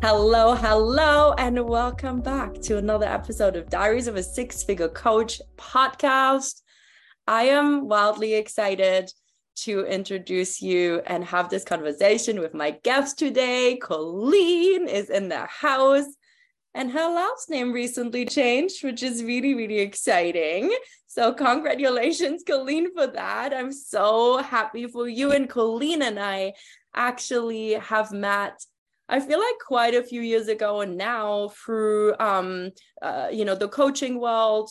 Hello, hello, and welcome back to another episode of Diaries of a Six Figure Coach podcast. I am wildly excited to introduce you and have this conversation with my guest today. Colleen is in the house, and her last name recently changed, which is really, really exciting. So, congratulations, Colleen, for that. I'm so happy for you. And Colleen and I actually have met I feel like quite a few years ago and now through um uh, you know the coaching world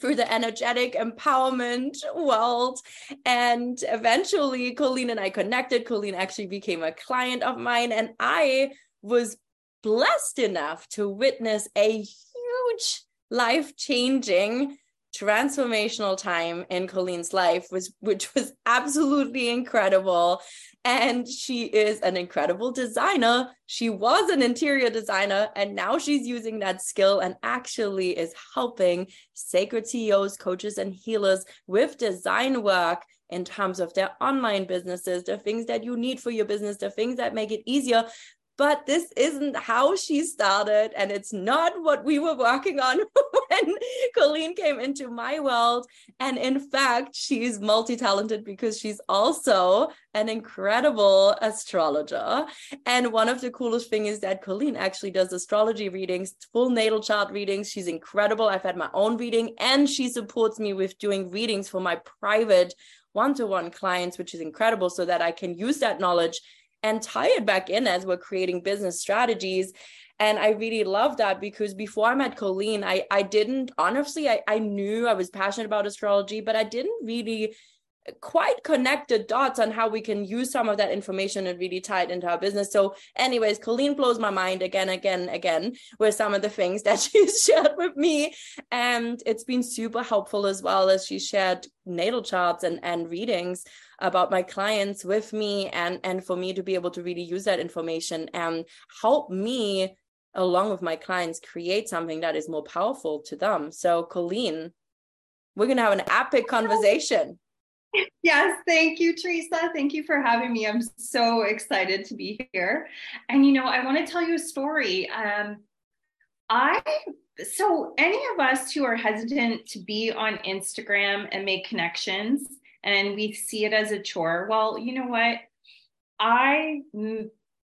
through the energetic empowerment world and eventually Colleen and I connected. Colleen actually became a client of mine and I was blessed enough to witness a huge life changing transformational time in Colleen's life was which was absolutely incredible and she is an incredible designer. She was an interior designer, and now she's using that skill and actually is helping sacred CEOs, coaches, and healers with design work in terms of their online businesses, the things that you need for your business, the things that make it easier but this isn't how she started and it's not what we were working on when colleen came into my world. And in fact she's multi-talented because she's also an incredible astrologer. And one of the coolest things is that colleen actually does astrology readings full natal chart readings. She's incredible. I've had my own reading and she supports me with doing readings for my private one-to-one clients which is incredible so that i can use that knowledge and tie it back in as we're creating business strategies and i really love that because before i met colleen i i didn't honestly i, I knew i was passionate about astrology but i didn't really quite connect the dots on how we can use some of that information and really tie it into our business. So, anyways, Colleen blows my mind again, again, again with some of the things that she's shared with me. And it's been super helpful as well as she shared natal charts and, and readings about my clients with me and, and for me to be able to really use that information and help me along with my clients create something that is more powerful to them. So, Colleen, we're going to have an epic conversation. Yes, thank you, Teresa. Thank you for having me. I'm so excited to be here. And you know, I want to tell you a story. Um, I so any of us who are hesitant to be on Instagram and make connections and we see it as a chore. Well, you know what? I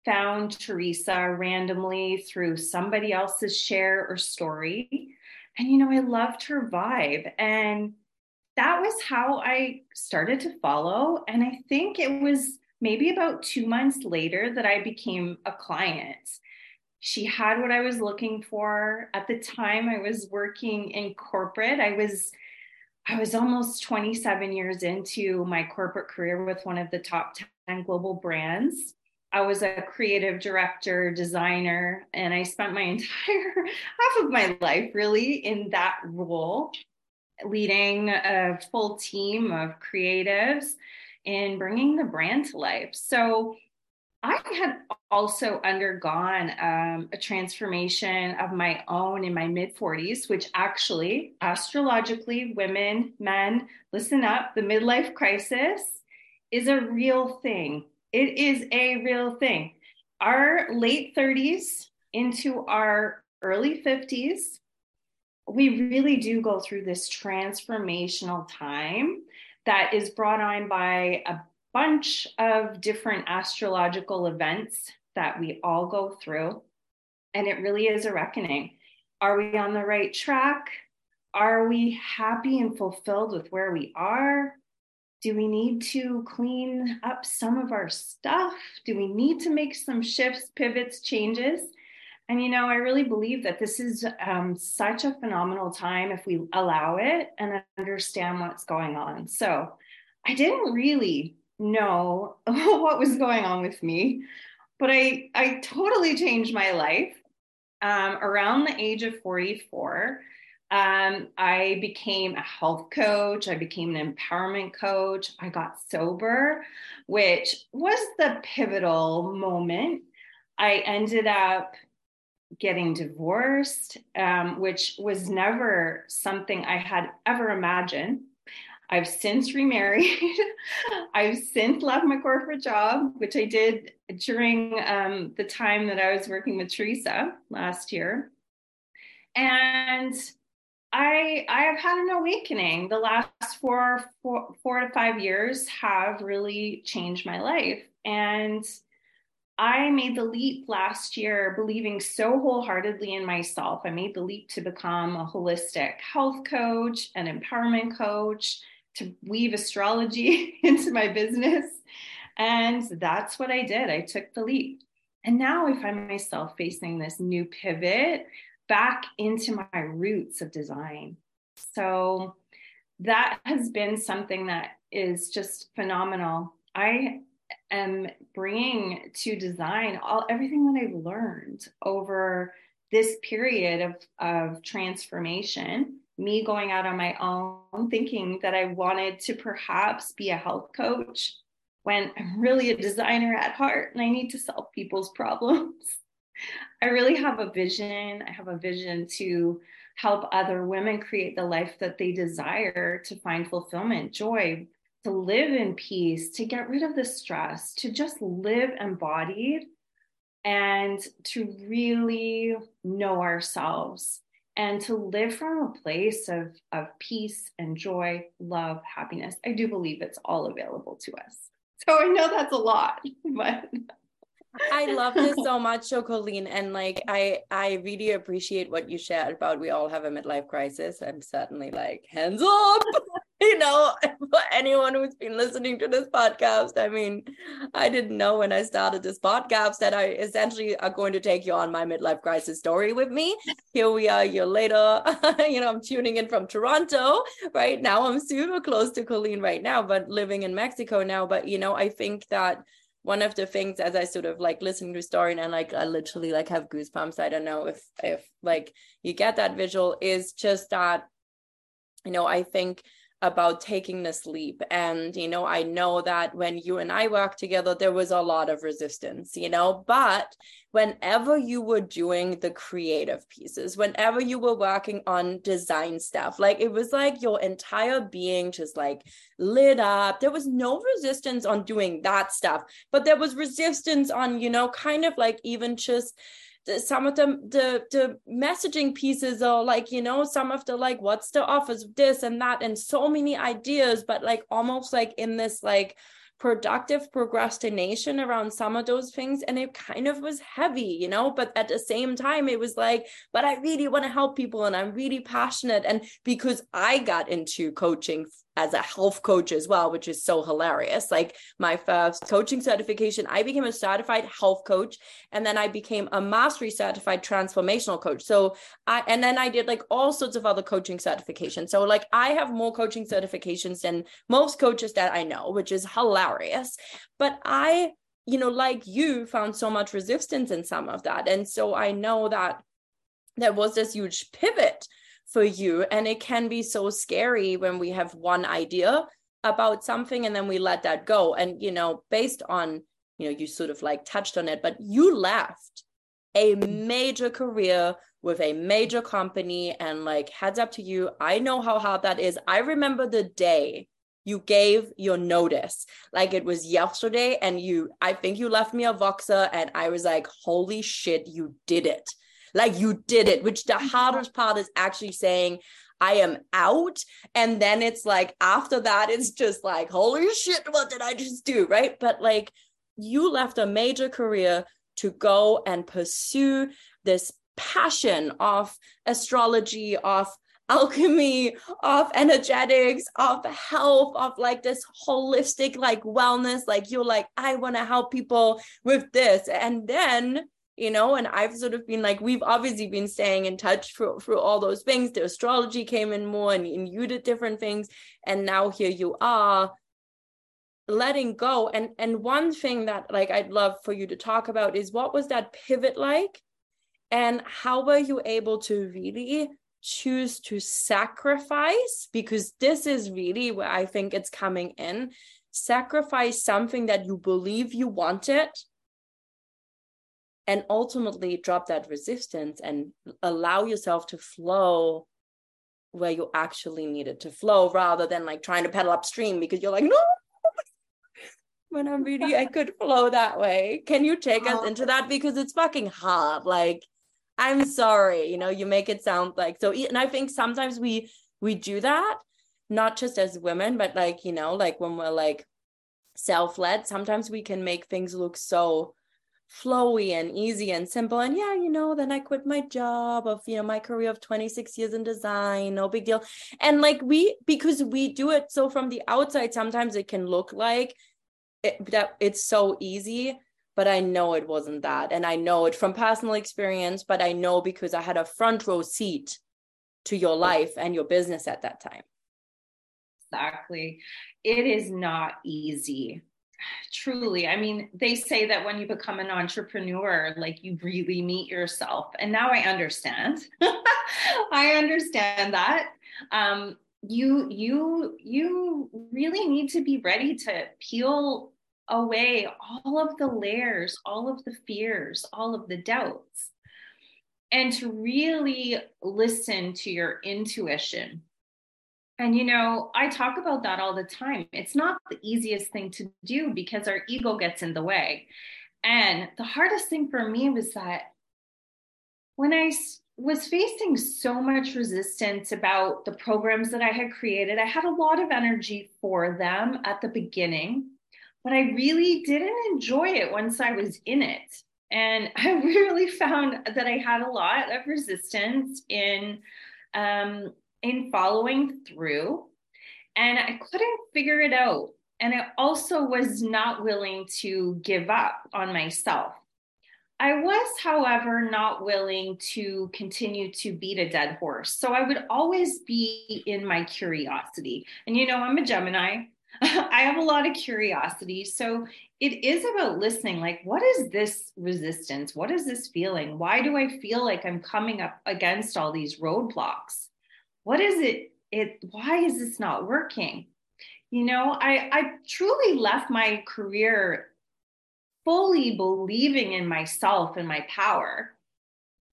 found Teresa randomly through somebody else's share or story. And you know, I loved her vibe and that was how I started to follow. And I think it was maybe about two months later that I became a client. She had what I was looking for. At the time, I was working in corporate. I was I was almost 27 years into my corporate career with one of the top 10 global brands. I was a creative director, designer, and I spent my entire half of my life really in that role leading a full team of creatives in bringing the brand to life. So I had also undergone um, a transformation of my own in my mid 40s, which actually, astrologically, women, men, listen up, the midlife crisis is a real thing. It is a real thing. Our late 30s into our early 50s we really do go through this transformational time that is brought on by a bunch of different astrological events that we all go through. And it really is a reckoning. Are we on the right track? are we happy and fulfilled with where we are? Do we need to clean up some of our stuff? Do we need to make some shifts, pivots, changes? And, you know, I really believe that this is um, such a phenomenal time if we allow it and understand what's going on. So I didn't really know what was going on with me, but I, I totally changed my life um, around the age of 44 um, I became a health coach. I became an empowerment coach. I got sober, which was the pivotal moment. I ended up getting divorced, um, which was never something I had ever imagined. I've since remarried. I've since left my corporate job, which I did during um, the time that I was working with Teresa last year. And I I have had an awakening. The last four, four, four to five years have really changed my life. And I made the leap last year, believing so wholeheartedly in myself. I made the leap to become a holistic health coach, an empowerment coach, to weave astrology into my business. And that's what I did. I took the leap. And now I find myself facing this new pivot back into my roots of design. So that has been something that is just phenomenal. I am bringing to design all everything that I've learned over this period of, of transformation. Me going out on my own, thinking that I wanted to perhaps be a health coach when I'm really a designer at heart and I need to solve people's problems. I really have a vision. I have a vision to help other women create the life that they desire to find fulfillment, joy, to live in peace, to get rid of the stress, to just live embodied and to really know ourselves and to live from a place of, of peace and joy, love, happiness. I do believe it's all available to us. So I know that's a lot, but I love this so much, Chocoline. And like I I really appreciate what you shared about we all have a midlife crisis. I'm certainly like hands up. you know, for anyone who's been listening to this podcast. I mean, I didn't know when I started this podcast that I essentially are going to take you on my midlife crisis story with me. Here we are a year later. you know, I'm tuning in from Toronto right now. I'm super close to Colleen right now, but living in Mexico now. But you know, I think that one of the things as I sort of like listen to story and like I literally like have goosebumps. I don't know if if like you get that visual is just that, you know, I think about taking this leap. And, you know, I know that when you and I worked together, there was a lot of resistance, you know, but whenever you were doing the creative pieces, whenever you were working on design stuff, like it was like your entire being just like lit up. There was no resistance on doing that stuff, but there was resistance on, you know, kind of like even just some of the the the messaging pieces are like you know some of the like what's the offers of this and that and so many ideas but like almost like in this like productive procrastination around some of those things and it kind of was heavy you know but at the same time it was like but i really want to help people and i'm really passionate and because i got into coaching as a health coach as well, which is so hilarious. Like my first coaching certification, I became a certified health coach and then I became a mastery certified transformational coach. So I and then I did like all sorts of other coaching certifications. So like I have more coaching certifications than most coaches that I know, which is hilarious. But I, you know, like you found so much resistance in some of that. And so I know that there was this huge pivot for you. And it can be so scary when we have one idea about something and then we let that go. And, you know, based on, you know, you sort of like touched on it, but you left a major career with a major company and like heads up to you. I know how hard that is. I remember the day you gave your notice like it was yesterday and you i think you left me a voxer and i was like holy shit you did it like you did it, which the mm-hmm. hardest part is actually saying, I am out. And then it's like, after that, it's just like, holy shit, what did I just do? Right. But like, you left a major career to go and pursue this passion of astrology, of alchemy of energetics of health of like this holistic like wellness like you're like i want to help people with this and then you know and i've sort of been like we've obviously been staying in touch through, all those things. The astrology came in more and, and you did different things and now here you are letting go. And and one thing that like i'd love for you to talk about is what was that pivot like? And how were you able to really choose to sacrifice? Because this is really where i think it's coming in. Sacrifice something that you believe you wanted and ultimately drop that resistance and allow yourself to flow where you actually need it to flow rather than like trying to pedal upstream because you're like no! When i'm really i could flow that way. Can you take us into that? Oh. Because it's fucking hard. Like i'm sorry you know you make it sound like so and i think sometimes we we do that not just as women but like you know like when we're like self-led sometimes we can make things look so flowy and easy and simple. And yeah you know then i quit my job of you know my career of 26 years in design no big deal. And like we because we do it so from the outside sometimes it can look like it, that it's so easy but i know it wasn't that. And i know it from personal experience but i know because i had a front row seat to your life and your business at that time. Exactly. It is not easy truly. I mean they say that when you become an entrepreneur like you really meet yourself. And now i understand. I understand that. Um, you you you really need to be ready to peel away all of the layers all of the fears all of the doubts and to really listen to your intuition and you know, I talk about that all the time. It's not the easiest thing to do because our ego gets in the way. And the hardest thing for me was that when I was facing so much resistance about the programs that I had created, I had a lot of energy for them at the beginning, but I really didn't enjoy it once I was in it. And I really found that I had a lot of resistance in um, in following through and I couldn't figure it out. And I also was not willing to give up on myself. I was, however, not willing to continue to beat a dead horse. So I would always be in my curiosity. And you know, I'm a Gemini. I have a lot of curiosity. So it is about listening like, what is this resistance? What is this feeling? Why do I feel like I'm coming up against all these roadblocks? What is it it why is this not working? You know i i truly left my career fully believing in myself and my power.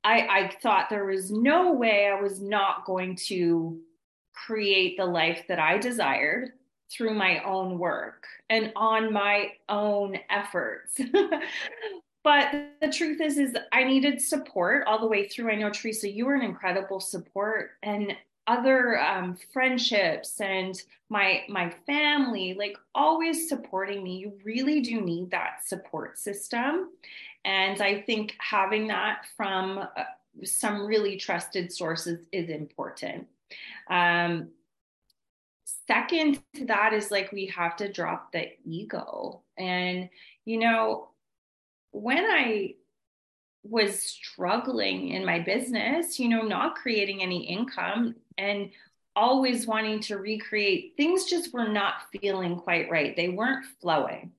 I i thought there was no way i was not going to create the life that i desired through my own work and on my own efforts. But the truth is is i needed support all the way through. I know teresa you were an incredible support and other um, friendships and my my family like always supporting me. You really do need that support system. And i think having that from uh, some really trusted sources is important. Um, second to that is like we have to drop the ego. And you know when i was struggling in my business, you know, not creating any income and always wanting to recreate, things just were not feeling quite right. They weren't flowing.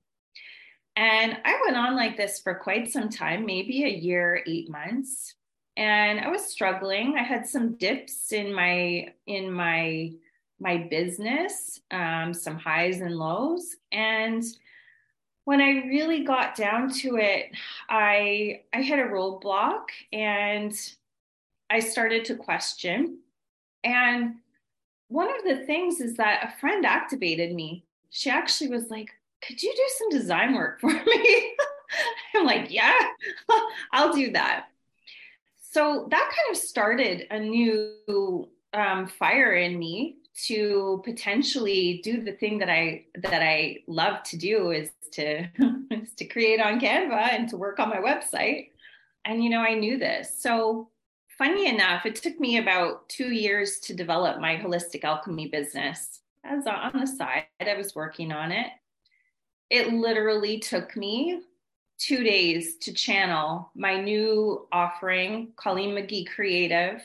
And I went on like this for quite some time, maybe a year, eight months. And I was struggling. I had some dips in my in my my business, um, some highs and lows. And when I really got down to it, I I hit a roadblock and I started to question. And one of the things is that a friend activated me. She actually was like, "Could you do some design work for me?" I'm like, "Yeah, I'll do that." So that kind of started a new um, fire in me to potentially do the thing that I that I love to do is to is to create on Canva and to work on my website. And you know, I knew this. So funny enough, it took me about two years to develop my holistic alchemy business. As on the side, I was working on it. It literally took me two days to channel my new offering, Colleen McGee Creative.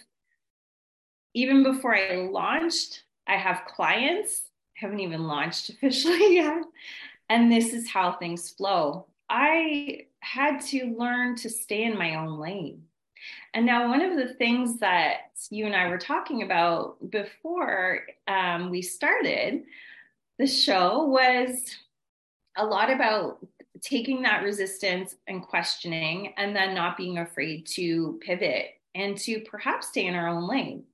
Even before I launched, I have clients. I haven't even launched officially yet. And this is how things flow. I had to learn to stay in my own lane. And now, one of the things that you and I were talking about before um, we started the show was a lot about taking that resistance and questioning, and then not being afraid to pivot and to perhaps stay in our own lane.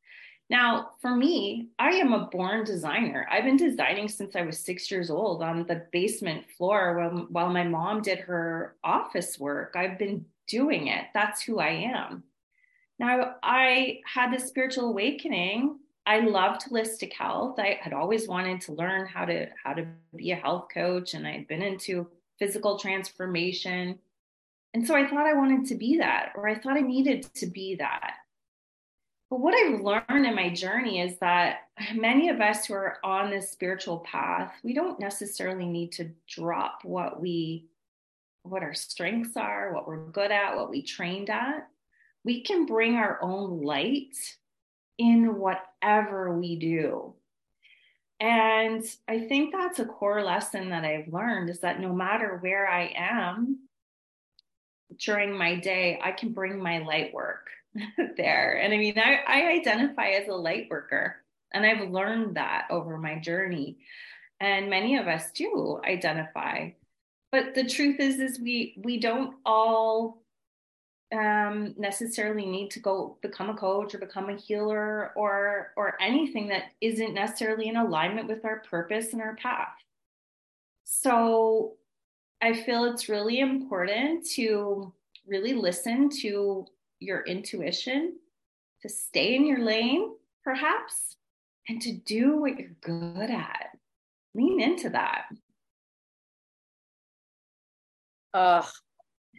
Now, for me, I am a born designer. I've been designing since I was six years old on the basement floor while, while my mom did her office work. I've been doing it. That's who I am. Now, I had this spiritual awakening. I loved holistic health. I had always wanted to learn how to how to be a health coach, and I had been into physical transformation. And so I thought I wanted to be that, or I thought I needed to be that. But what I've learned in my journey is that many of us who are on this spiritual path, we don't necessarily need to drop what we what our strengths are, what we're good at, what we trained at we can bring our own light in whatever we do. And I think that's a core lesson that I've learned is that no matter where I am during my day, I can bring my light work there. And I mean, I, I identify as a light worker, and I've learned that over my journey. And many of us do identify. But the truth is, is we we don't all um, necessarily need to go become a coach or become a healer or or anything that isn't necessarily in alignment with our purpose and our path. So I feel it's really important to really listen to your intuition, to stay in your lane, perhaps, and to do what you're good at. Lean into that. Ugh,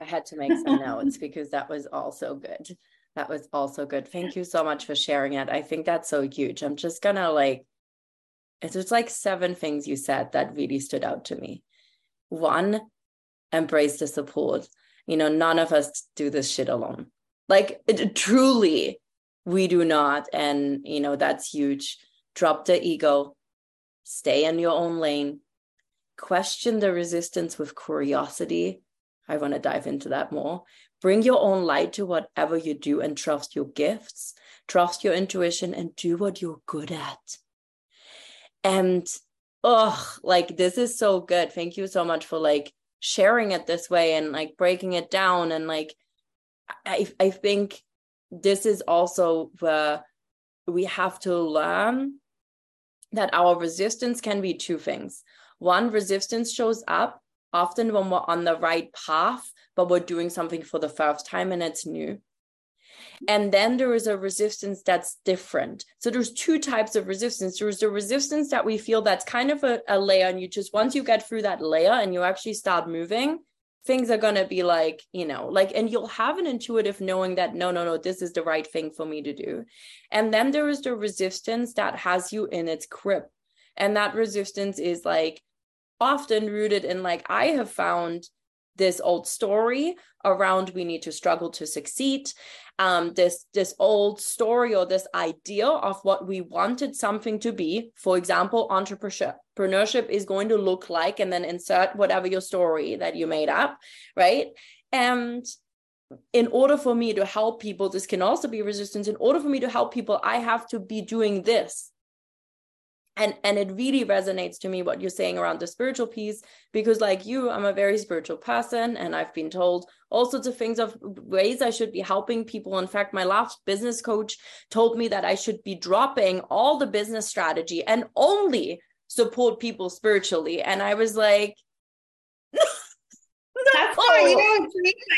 I had to make some notes because that was also good. That was also good. Thank you so much for sharing it. I think that's so huge. I'm just gonna like, it's just like seven things you said that really stood out to me. One, embrace the support. You know, none of us do this shit alone. Like, it, truly, we do not. And, you know, that's huge. Drop the ego, stay in your own lane, question the resistance with curiosity I want to dive into that more. Bring your own light to whatever you do and trust your gifts, trust your intuition, and do what you're good at. And oh, like this is so good. Thank you so much for like sharing it this way and like breaking it down. And like, I, I think this is also where we have to learn that our resistance can be two things. One, resistance shows up often when we're on the right path, but we're doing something for the first time and it's new. And then there is a resistance that's different. So there's two types of resistance. There's the resistance that we feel that's kind of a, a layer, and you just once you get through that layer and you actually start moving, things are going to be like you know like and you'll have an intuitive knowing that no no no this is the right thing for me to do. And then there is the resistance that has you in its grip. And that resistance is like often rooted in like I have found this old story around we need to struggle to succeed. Um, this this old story or this idea of what we wanted something to be for example entrepreneurship. Is going to look like and then insert whatever your story that you made up right? And in order for me to help people this can also be resistance. In order for me to help people i have to be doing this and and it really resonates to me what you're saying around the spiritual piece because like you i'm a very spiritual person and i've been told all sorts of things of ways i should be helping people. In fact my last business coach told me that i should be dropping all the business strategy and only support people spiritually. And i was like That's why you know,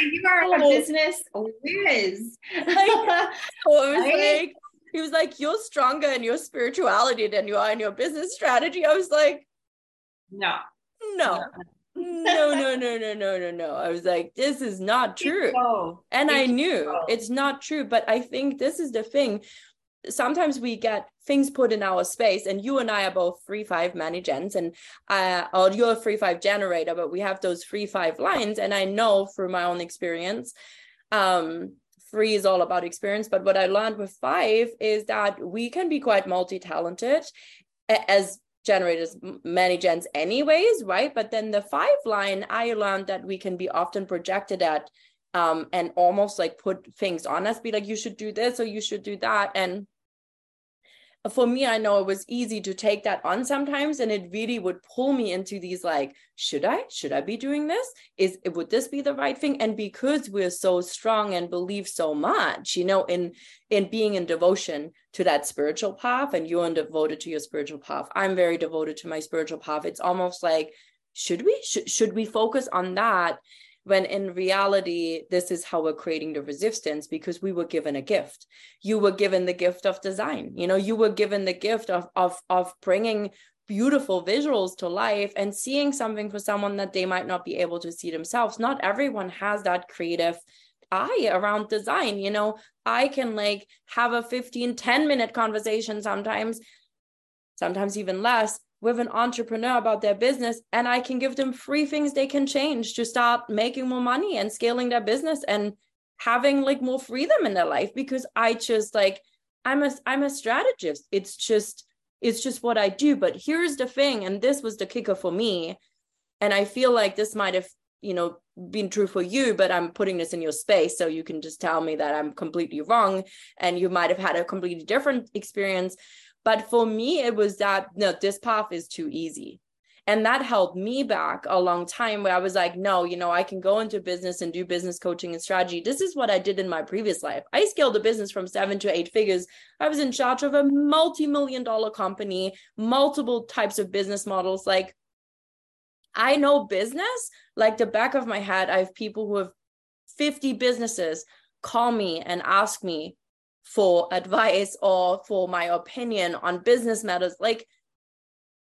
you are a business whiz. like, I was like, he was like, You're stronger in your spirituality than you are in your business strategy. I was like, No, no, no, no, no, no, no, no, no. I was like, this is not true. And I knew it's not true. But I think this is the thing. Sometimes we get things put in our space, and you and I are both three five ManGens, and uh, or you're a three five generator, but we have those three five lines. And I know through my own experience, um, three is all about experience. But what I learned with five is that we can be quite multi talented as generators ManGens anyways right but then the five line i learned that we can be often projected at um, and almost like put things on us be like you should do this or you should do that and for me, I know it was easy to take that on sometimes, and it really would pull me into these like, should I? Should I be doing this? Is would this be the right thing? And because we're so strong and believe so much, you know, in in being in devotion to that spiritual path, and you're devoted to your spiritual path. I'm very devoted to my spiritual path. It's almost like, should we? Should should we focus on that? When in reality this is how we're creating the resistance because we were given a gift. You were given the gift of design. You know you were given the gift of of of bringing beautiful visuals to life and seeing something for someone that they might not be able to see themselves. Not everyone has that creative eye around design. You know i can like have a 15 10 minute conversation sometimes sometimes even less with an entrepreneur about their business and I can give them free things they can change to start making more money and scaling their business and having like more freedom in their life because I just like I'm a I'm a strategist. It's just it's just what I do. But here's the thing, and this was the kicker for me. And I feel like this might have, you know, been true for you, but I'm putting this in your space so you can just tell me that I'm completely wrong and you might have had a completely different experience but for me, it was that no, this path is too easy. And that held me back a long time where I was like, no, you know, I can go into business and do business coaching and strategy. This is what I did in my previous life. I scaled a business from seven to eight figures. I was in charge of a multi million dollar company, multiple types of business models. Like, I know business like the back of my head. I have people who have 50 businesses call me and ask me, for advice or for my opinion on business matters. Like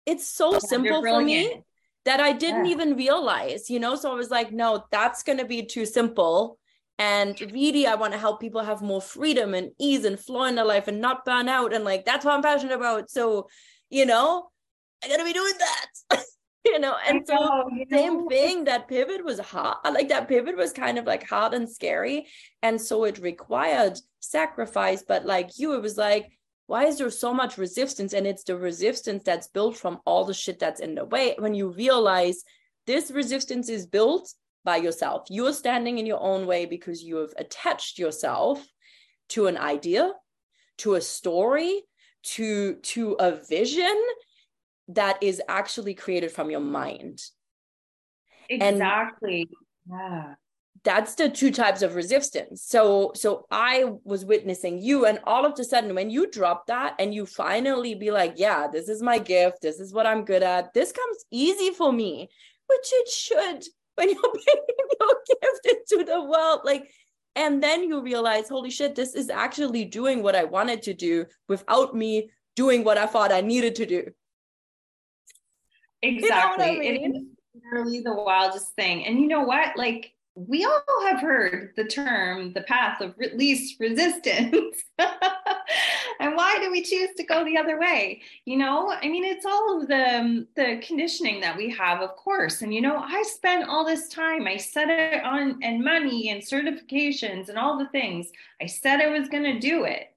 it's so oh, yeah, simple for me that I didn't yeah. even realize, you know? So I was like, no, that's going to be too simple. And really, I want to help people have more freedom and ease and flow in their life and not burn out. And like, that's what I'm passionate about. So, you know, I got to be doing that. you know and so know, same thing that pivot was hard like that pivot was kind of like hard and scary and so it required sacrifice but like you it was like why is there so much resistance? And it's the resistance that's built from all the shit that's in the way. When you realize this resistance is built by yourself you're standing in your own way because you have attached yourself to an idea to a story to to a vision that is actually created from your mind. Exactly. And yeah. That's the two types of resistance. So so I was witnessing you and all of a sudden when you drop that and you finally be like, yeah, this is my gift, this is what I'm good at. This comes easy for me, which it should when you're bringing your gift into the world like and then you realize holy shit this is actually doing what i wanted to do without me doing what i thought i needed to do Exactly. You know I mean? It is literally the wildest thing. And you know what? Like we all have heard the term the path of least resistance. and why do we choose to go the other way? You know, I mean, it's all of the, um, the conditioning that we have, of course. And, you know, I spent all this time, I set it on and money and certifications and all the things. I said I was going to do it.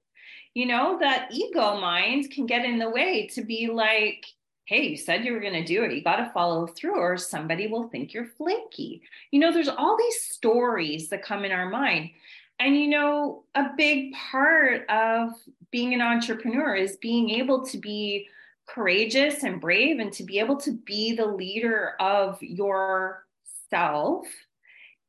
You know, that ego mind can get in the way to be like, hey, you said you were going to do it. You got to follow through, or somebody will think you're flaky. You know, there's all these stories that come in our mind. And, you know, a big part of being an entrepreneur is being able to be courageous and brave and to be able to be the leader of yourself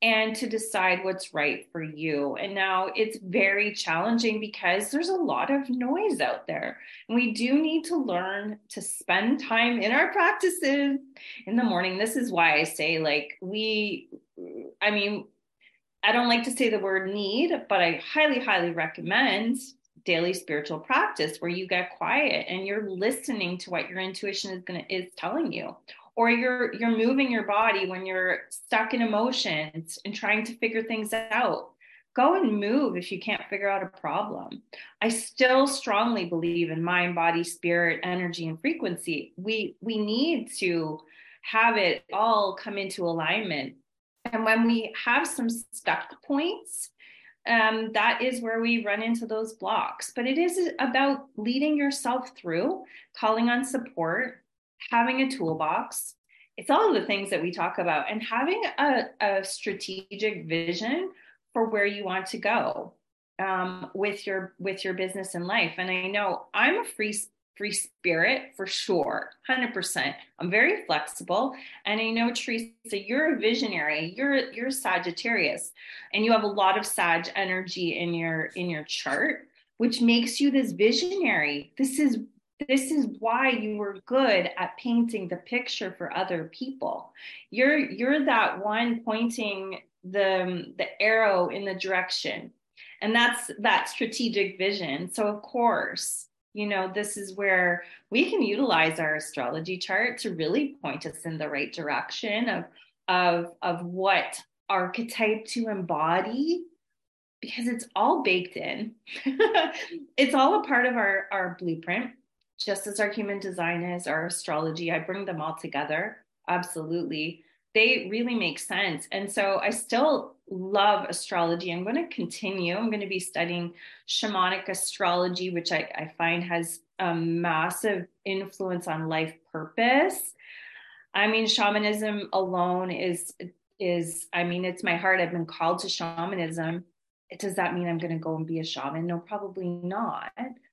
and to decide what's right for you. And now it's very challenging because there's a lot of noise out there. And we do need to learn to spend time in our practices in the morning. This is why I say, like, we, I mean, I don't like to say the word need, but I highly, highly recommend daily spiritual practice where you get quiet and you're listening to what your intuition is going to is telling you or you're you're moving your body when you're stuck in emotions and trying to figure things out go and move if you can't figure out a problem. I still strongly believe in mind body spirit energy and frequency. We we need to have it all come into alignment. And when we have some stuck points um, that is where we run into those blocks. But it is about leading yourself through, calling on support, having a toolbox. It's all the things that we talk about and having a, a strategic vision for where you want to go um, with your with your business and life. And I know I'm a free free spirit for sure 100% i'm very flexible and i know teresa you're a visionary you're you're sagittarius and you have a lot of sag energy in your in your chart which makes you this visionary this is this is why you were good at painting the picture for other people. You're you're that one pointing the the arrow in the direction. And that's that strategic vision. So of course you know this is where we can utilize our astrology chart to really point us in the right direction of of of what archetype to embody because it's all baked in. It's all a part of our our blueprint just as our human design is our astrology i bring them all together absolutely they really make sense. And so I still love astrology. I'm going to continue. I'm going to be studying shamanic astrology, which I, I find has a massive influence on life purpose. I mean, shamanism alone is is I mean, it's my heart. I've been called to shamanism. Does that mean I'm going to go and be a shaman? No, probably not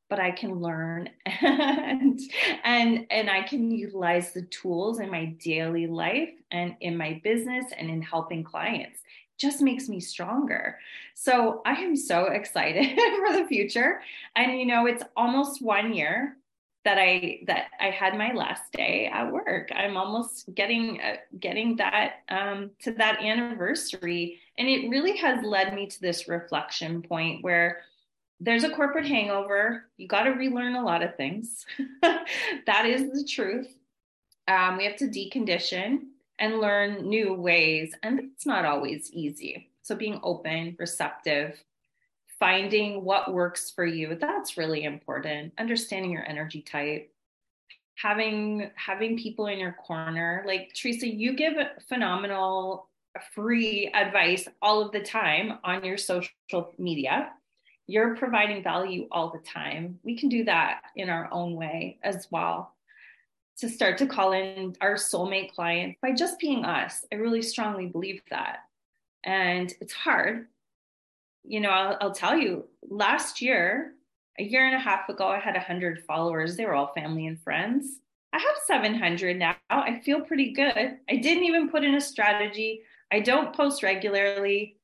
but I can learn and and and I can utilize the tools in my daily life and in my business and in helping clients. Just makes me stronger. So I am so excited for the future. And you know, it's almost one year that I that I had my last day at work. I'm almost getting uh, getting that um, to that anniversary, and it really has led me to this reflection point where there's a corporate hangover. You got to relearn a lot of things. that is the truth. Um, we have to decondition and learn new ways. And it's not always easy. So being open, receptive, finding what works for you, that's really important. Understanding your energy type. Having having people in your corner. Like Teresa, you give phenomenal free advice all of the time on your social media you're providing value all the time. We can do that in our own way as well. To start to call in our soulmate clients by just being us. I really strongly believe that. And it's hard. You know, I'll, I'll tell you, last year, a year and a half ago, I had 100 followers. They were all family and friends. I have 700 now. I feel pretty good. I didn't even put in a strategy. I don't post regularly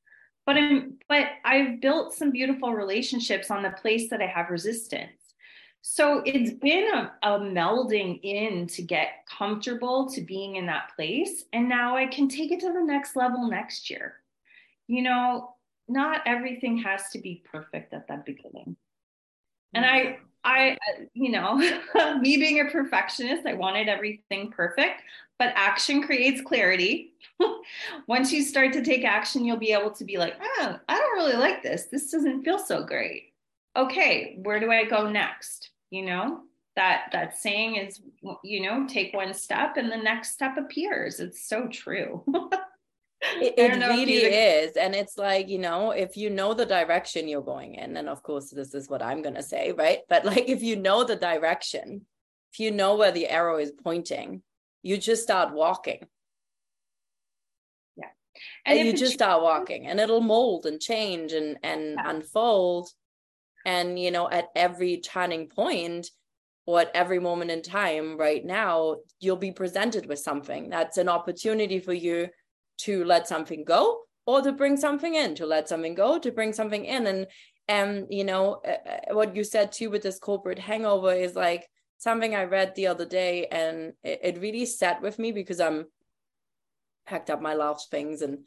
but I'm but I've built some beautiful relationships on the place that I have resistance. So it's been a, a, melding in to get comfortable to being in that place. And now I can take it to the next level next year. You know, not everything has to be perfect at the beginning. And I I, you know, me being a perfectionist, I wanted everything perfect, but action creates clarity. Once you start to take action, you'll be able to be like, oh, I don't really like this. This doesn't feel so great. Okay, where do I go next? You know, that that saying is, you know, take one step and the next step appears. It's so true. it, it really is and it's like you know if you know the direction you're going in and of course this is what i'm going to say right but like if you know the direction if you know where the arrow is pointing you just start walking. Yeah. And, and you just start walking and it'll mold and change and and yeah. unfold. And you know at every turning point or at every moment in time right now you'll be presented with something. That's an opportunity for you to let something go or to bring something in to let something go to bring something in. And and you know uh, uh, what you said too with this corporate hangover is like something i read the other day and it, it really sat with me because i'm packed up my last things and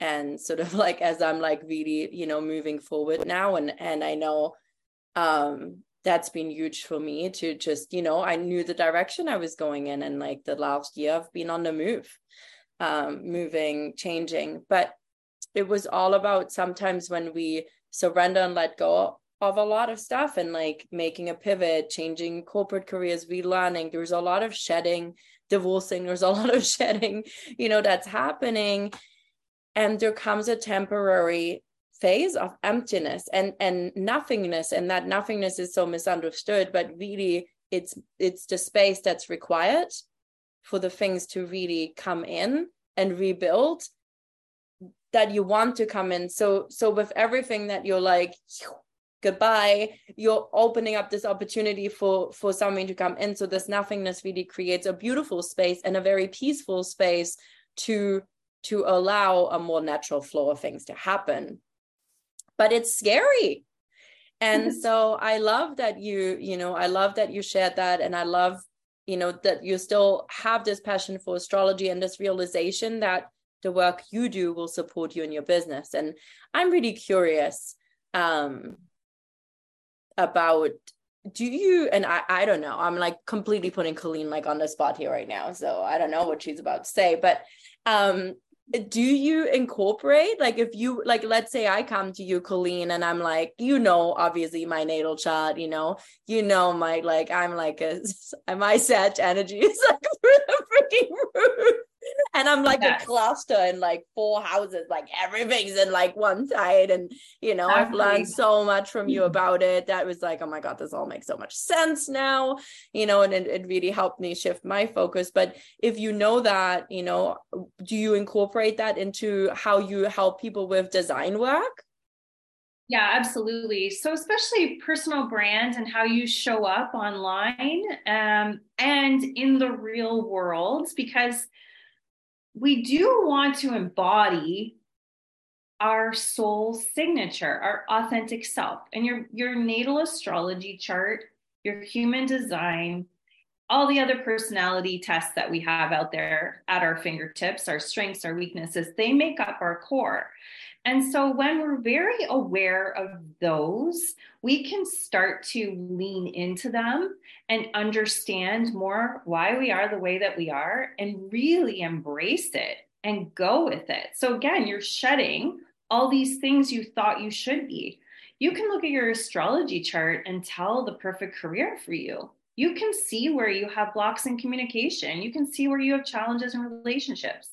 and sort of like as i'm like really you know moving forward now. And and i know um that's been huge for me to just you know i knew the direction i was going in and like the last year i've been on the move um moving changing. But it was all about sometimes when we surrender and let go of a lot of stuff and like making a pivot changing corporate careers relearning. There's a lot of shedding divorcing. There's a lot of shedding you know that's happening. And there comes a temporary phase of emptiness and and nothingness. And that nothingness is so misunderstood but really it's it's the space that's required for the things to really come in and rebuild that you want to come in. So so with everything that you're like goodbye. You're opening up this opportunity for for something to come in. So this nothingness really creates a beautiful space and a very peaceful space to to allow a more natural flow of things to happen. But it's scary. And so i love that you you know i love that you shared that. And i love you know that you still have this passion for astrology and this realization that the work you do will support you in your business. And i'm really curious um about do you and I I don't know. I'm like completely putting Colleen like on the spot here right now so I don't know what she's about to say but um do you incorporate like if you like let's say i come to you colleen and i'm like you know obviously my natal chart you know you know my like i'm like a my Sag energy is like through the freaking roof and I'm like yes. a cluster in like four houses, like everything's in like one side. And you know, I've learned so much from you about it. That was like, oh my God, this all makes so much sense now, you know, and it, it really helped me shift my focus. But if you know that, you know, do you incorporate that into how you help people with design work? Yeah, absolutely. So, especially personal brand and how you show up online um, and in the real world, because we do want to embody our soul signature, our authentic self. And your your natal astrology chart, your human design, all the other personality tests that we have out there at our fingertips, our strengths, our weaknesses, they make up our core. And so when we're very aware of those, we can start to lean into them and understand more why we are the way that we are and really embrace it and go with it. So again, you're shedding all these things you thought you should be. You can look at your astrology chart and tell the perfect career for you. You can see where you have blocks in communication. You can see where you have challenges in relationships.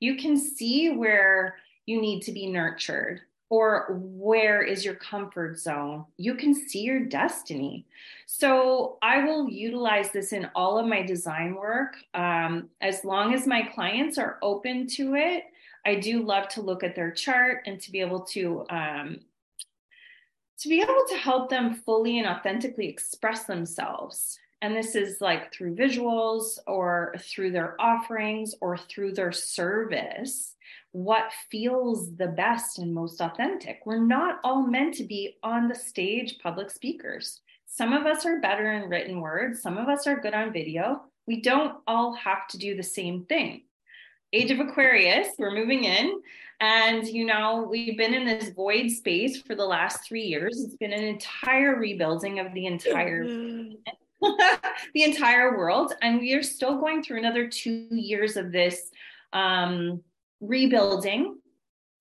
You can see where you need to be nurtured or where is your comfort zone? You can see your destiny. So i will utilize this in all of my design work. Um, as long as my clients are open to it i do love to look at their chart and to be able to um, to be able to help them fully and authentically express themselves. And this is like through visuals or through their offerings or through their service what feels the best and most authentic. We're not all meant to be on the stage public speakers. Some of us are better in written words, some of us are good on video. We don't all have to do the same thing. Age of Aquarius, we're moving in. And, you know, we've been in this void space for the last three years. It's been an entire rebuilding of the entire. the entire world and we are still going through another two years of this um, rebuilding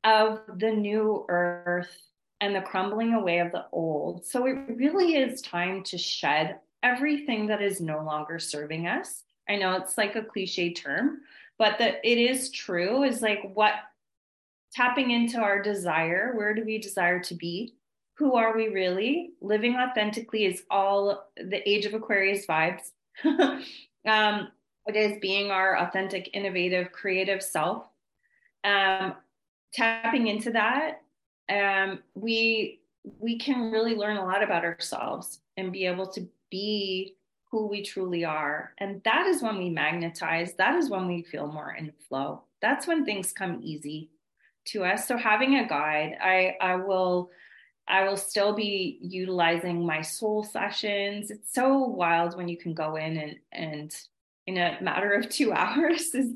of the new earth and the crumbling away of the old. So it really is time to shed everything that is no longer serving us. I know it's like a cliche term, but that it is true is like what tapping into our desire, where do we desire to be? Who are we really? Living authentically is all the age of Aquarius vibes. um, it is being our authentic, innovative, creative self um, tapping into that, um, we we can really learn a lot about ourselves and be able to be who we truly are. And that is when we magnetize. That is when we feel more in flow. That's when things come easy to us. So having a guide, I I will I will still be utilizing my soul sessions. It's so wild when you can go in and and in a matter of two hours is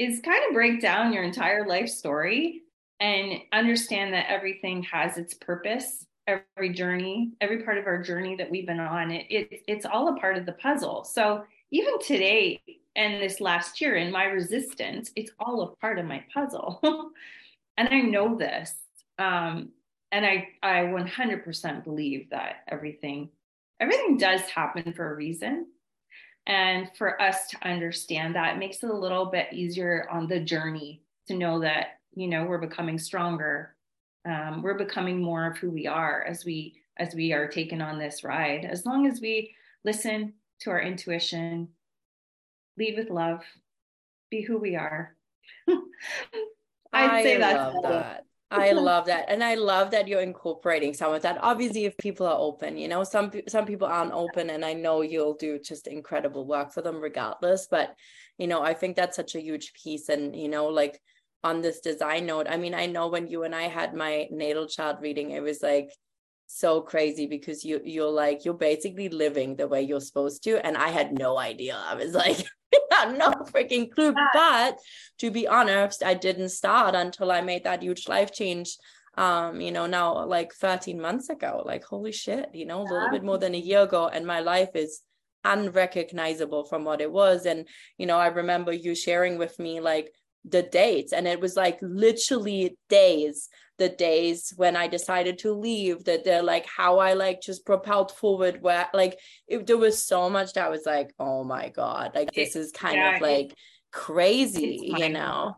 is kind of break down your entire life story and understand that everything has its purpose every journey, every part of our journey that we've been on, it, it it's all a part of the puzzle. So even today and this last year in my resistance, it's all a part of my puzzle. and I know this. Um, and I, I 100% believe that everything, everything does happen for a reason. And for us to understand that, it makes it a little bit easier on the journey to know that, you know, we're becoming stronger. Um, we're becoming more of who we are as we as we are taking on this ride. As long as we listen to our intuition, lead with love, be who we are. I'd I say that's that. I love that. And I love that you're incorporating some of that. Obviously, if people are open, you know, some some people aren't open and I know you'll do just incredible work for them regardless, but you know, I think that's such a huge piece and you know, like on this design note, I mean, I know when you and I had my natal chart reading, it was like so crazy because you you're like you're basically living the way you're supposed to and I had no idea. I was like no freaking clue. But to be honest, I didn't start until I made that huge life change. Um, you know, now like 13 months ago, like holy shit, you know, a little bit more than a year ago, and my life is unrecognizable from what it was. And, you know, I remember you sharing with me like the dates, and it was like literally days the days when I decided to leave, that they're like how I like just propelled forward. Where like it, there was so much that was like, oh my god, like this is kind yeah, of like crazy, you know.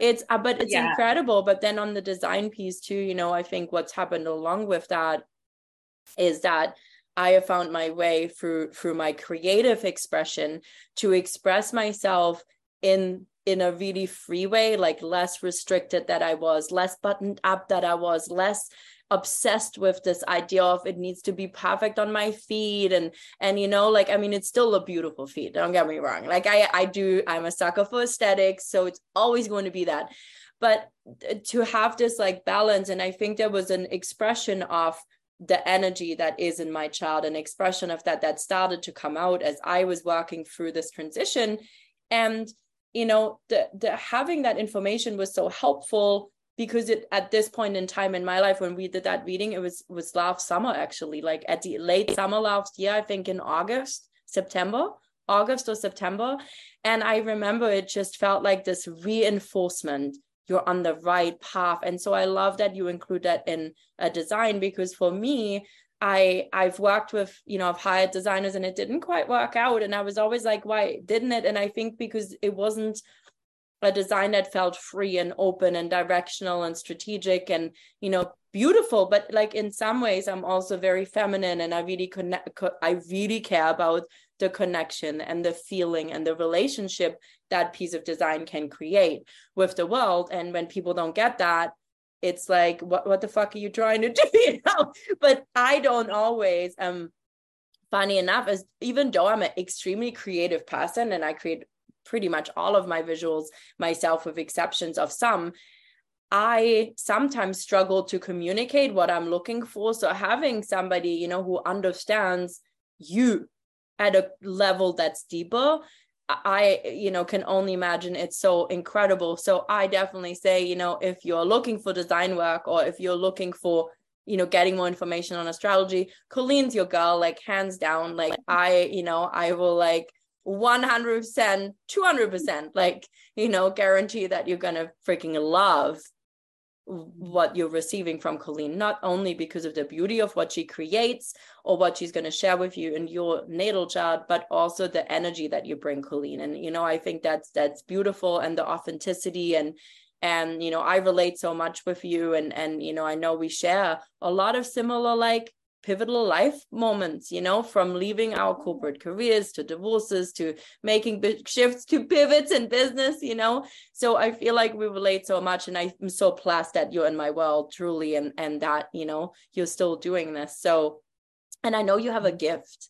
it's uh, but it's yeah. incredible. But then on the design piece too, you know, I think what's happened along with that is that I have found my way through through my creative expression to express myself in in a really free way, like less restricted that I was, less buttoned up that I was, less obsessed with this idea of it needs to be perfect on my feet. And and you know like i mean it's still a beautiful feet don't get me wrong. Like i i do i'm a sucker for aesthetics so it's always going to be that. But to have this like balance and i think there was an expression of the energy that is in my child an expression of that that started to come out as i was working through this transition. And you know the the having that information was so helpful because it at this point in time in my life when we did that reading it was was last summer actually like at the late summer last year i think in august september august or september. And i remember it just felt like this reinforcement. You're on the right path. And so i love that you include that in a design because for me I I've worked with you know I've hired designers and it didn't quite work out. And I was always like why didn't it? And I think because it wasn't a design that felt free and open and directional and strategic and you know beautiful. But like in some ways I'm also very feminine and I really connect I really care about the connection and the feeling and the relationship that piece of design can create with the world. And when people don't get that it's like what what the fuck are you trying to do? You know? But i don't always um funny enough is even though i'm an extremely creative person and i create pretty much all of my visuals myself with exceptions of some i sometimes struggle to communicate what i'm looking for. So having somebody you know who understands you at a level that's deeper I, you know, can only imagine it's so incredible. So I definitely say, you know, if you're looking for design work or if you're looking for, you know, getting more information on astrology, Colleen's your girl, like hands down. Like I, you know, I will like 100%, 200%, like, you know, guarantee that you're going to freaking love what you're receiving from Colleen, not only because of the beauty of what she creates or what she's going to share with you in your natal chart, but also the energy that you bring, Colleen. And you know, I think that's that's beautiful and the authenticity and and you know, I relate so much with you and and you know, I know we share a lot of similar like pivotal life moments, you know, from leaving our corporate careers to divorces to making big shifts to pivots in business, you know. So I feel like we relate so much and I'm so blessed that you're in my world truly and and that, you know, you're still doing this. So and I know you have a gift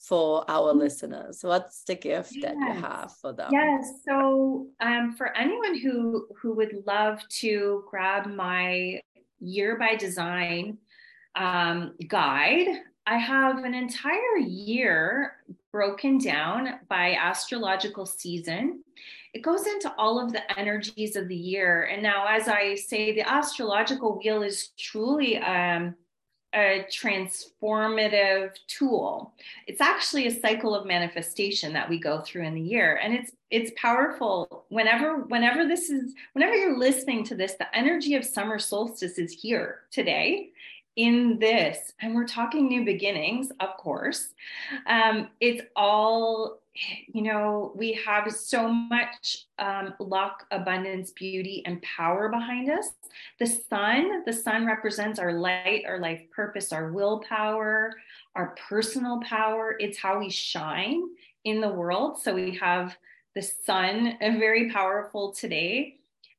for our mm-hmm. listeners. What's the gift yes. that you have for them? Yes. So um, for anyone who who would love to grab my year by design um, guide, I have an entire year broken down by astrological season. It goes into all of the energies of the year. And now, as I say, the astrological wheel is truly um, a transformative tool. It's actually a cycle of manifestation that we go through in the year and it's it's powerful whenever whenever this is whenever you're listening to this the energy of summer solstice is here today in this and we're talking new beginnings of course um, it's all you know, we have so much um, luck, abundance, beauty, and power behind us. The sun, the sun represents our light, our life purpose, our willpower, our personal power. It's how we shine in the world. So we have the sun, very powerful today.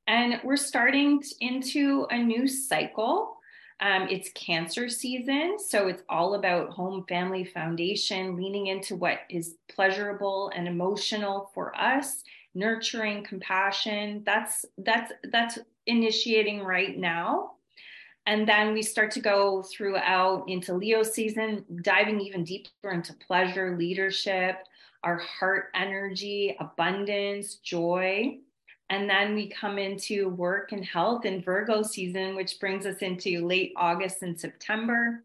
And we're starting into a new cycle um, it's cancer season, so it's all about home family foundation, leaning into what is pleasurable and emotional for us, nurturing compassion. That's that's that's initiating right now. And then we start to go throughout into Leo season, diving even deeper into pleasure, leadership, our heart energy, abundance, joy. And then we come into work and health in Virgo season, which brings us into late August and September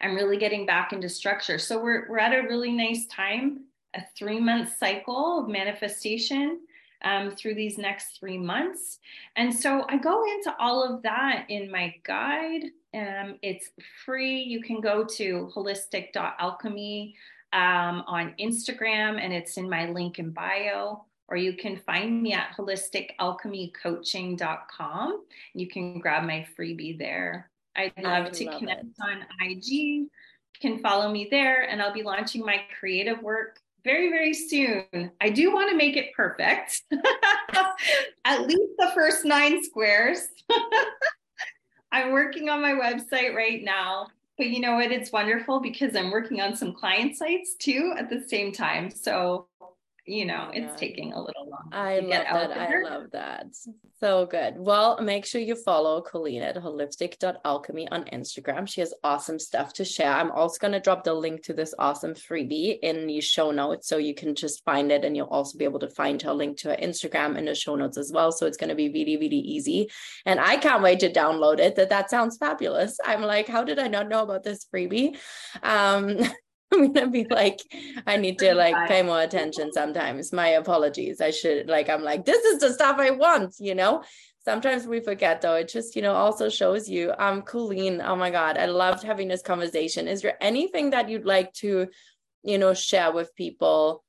and really getting back into structure. So we're, we're at a really nice time, a three month cycle of manifestation um, through these next three months. And so I go into all of that in my guide. Um, it's free. You can go to holistic.alchemy um, on Instagram, and it's in my link in bio or you can find me at holisticalchemycoaching.com. You can grab my freebie there. I'd love I to connect it. on IG. You can follow me there, and I'll be launching my creative work very, very soon. I do want to make it perfect, at least the first nine squares. I'm working on my website right now. But you know what? It's wonderful because I'm working on some client sites too at the same time. So you know it's yeah. taking a little longer i love that i love that. So good. Well make sure you follow colleen at holistic.alchemy on instagram. She has awesome stuff to share. I'm also going to drop the link to this awesome freebie in the show notes so you can just find it and you'll also be able to find her link to her instagram in the show notes as well. So it's going to be really really easy. And i can't wait to download it. That that sounds fabulous. I'm like how did i not know about this freebie? Um I'm gonna be like, I need to like pay more attention sometimes. My apologies. I should like, I'm like, this is the stuff I want, you know? Sometimes we forget though. It just, you know, also shows you. Um, Colleen, oh my God, I loved having this conversation. Is there anything that you'd like to, you know, share with people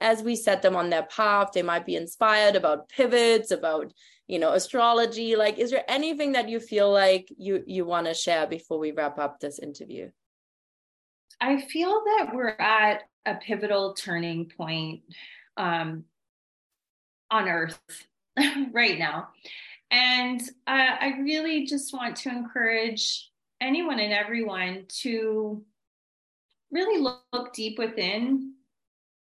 as we set them on their path? They might be inspired about pivots, about you know astrology like is there anything that you feel like you you want to share before we wrap up this interview I feel that we're at a pivotal turning point um, on Earth right now. And uh, I really just want to encourage anyone and everyone to really look, look deep within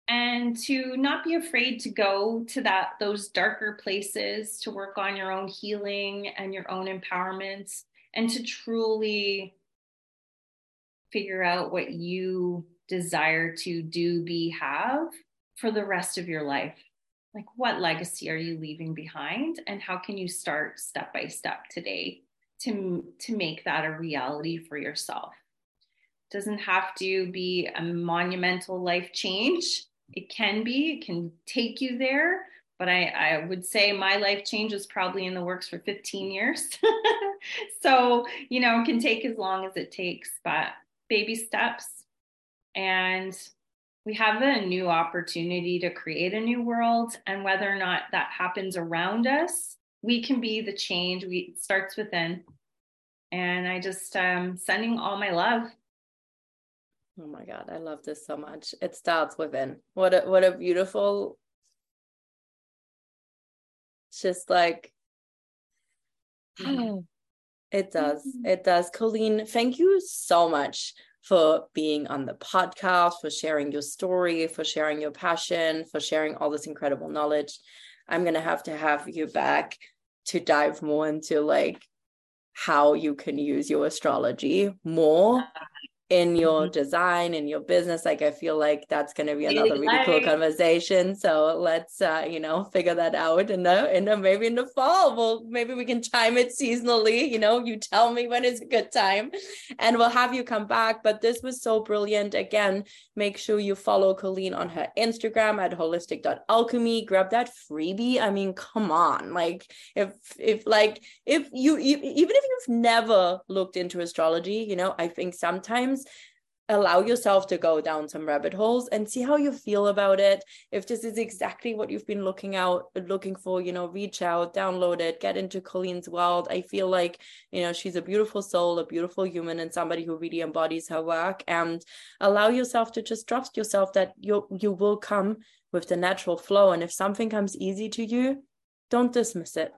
and to not be afraid to go to that those darker places to work on your own healing and your own empowerment and to truly figure out what you desire to do, be, have for the rest of your life. Like, what legacy are you leaving behind? And how can you start step by step today to, to make that a reality for yourself? Doesn't have to be a monumental life change. It can be, it can take you there, but I, I, would say my life change was probably in the works for 15 years. so, you know, it can take as long as it takes, but baby steps. And we have a new opportunity to create a new world. And whether or not that happens around us, we can be the change. We it starts within. And I just um sending all my love. Oh my God, I love this so much. It starts within. What a what a beautiful just like It does. Mm-hmm. It does. Colleen, thank you so much for being on the podcast, for sharing your story, for sharing your passion, for sharing all this incredible knowledge. I'm going to have to have you back to dive more into like how you can use your astrology more in your mm-hmm. design in your business like i feel like that's going to be another really cool conversation. So let's uh you know figure that out and the in the maybe in the fall. Well maybe we can time it seasonally you know you tell me when is a good time and we'll have you come back. But this was so brilliant. Again make sure you follow colleen on her instagram at holistic.alchemy grab that freebie. I mean come on. Like if if like if you, you even if you've never looked into astrology you know i think sometimes sometimes allow yourself to go down some rabbit holes and see how you feel about it. If this is exactly what you've been looking out looking for you know reach out download it get into colleen's world. I feel like you know she's a beautiful soul a beautiful human and somebody who really embodies her work. And allow yourself to just trust yourself that you you will come with the natural flow. And if something comes easy to you don't dismiss it.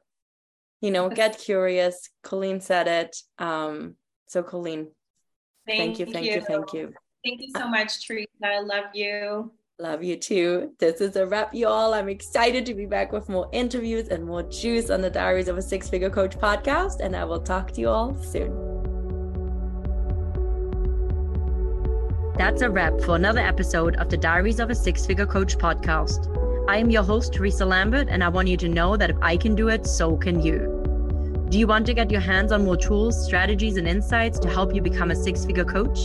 You know get curious. Colleen said it. Um so colleen Thank, thank you, thank you, thank you. Thank you so much, Teresa. I love you. Love you too. This is a wrap, y'all. I'm excited to be back with more interviews and more juice on the Diaries of a Six Figure Coach podcast, and I will talk to you all soon. That's a wrap for another episode of the Diaries of a Six Figure Coach podcast. I am your host, Teresa Lambert, and I want you to know that if I can do it, so can you. Do you want to get your hands on more tools, strategies, and insights to help you become a six figure coach?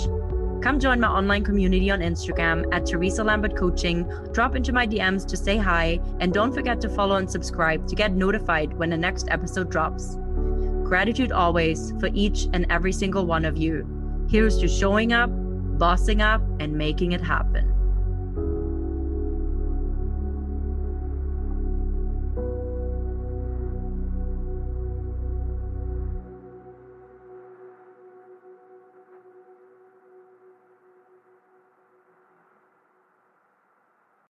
Come join my online community on Instagram at Teresa Lambert Coaching. Drop into my DMs to say hi, and don't forget to follow and subscribe to get notified when the next episode drops. Gratitude always for each and every single one of you. Here's to showing up, bossing up, and making it happen.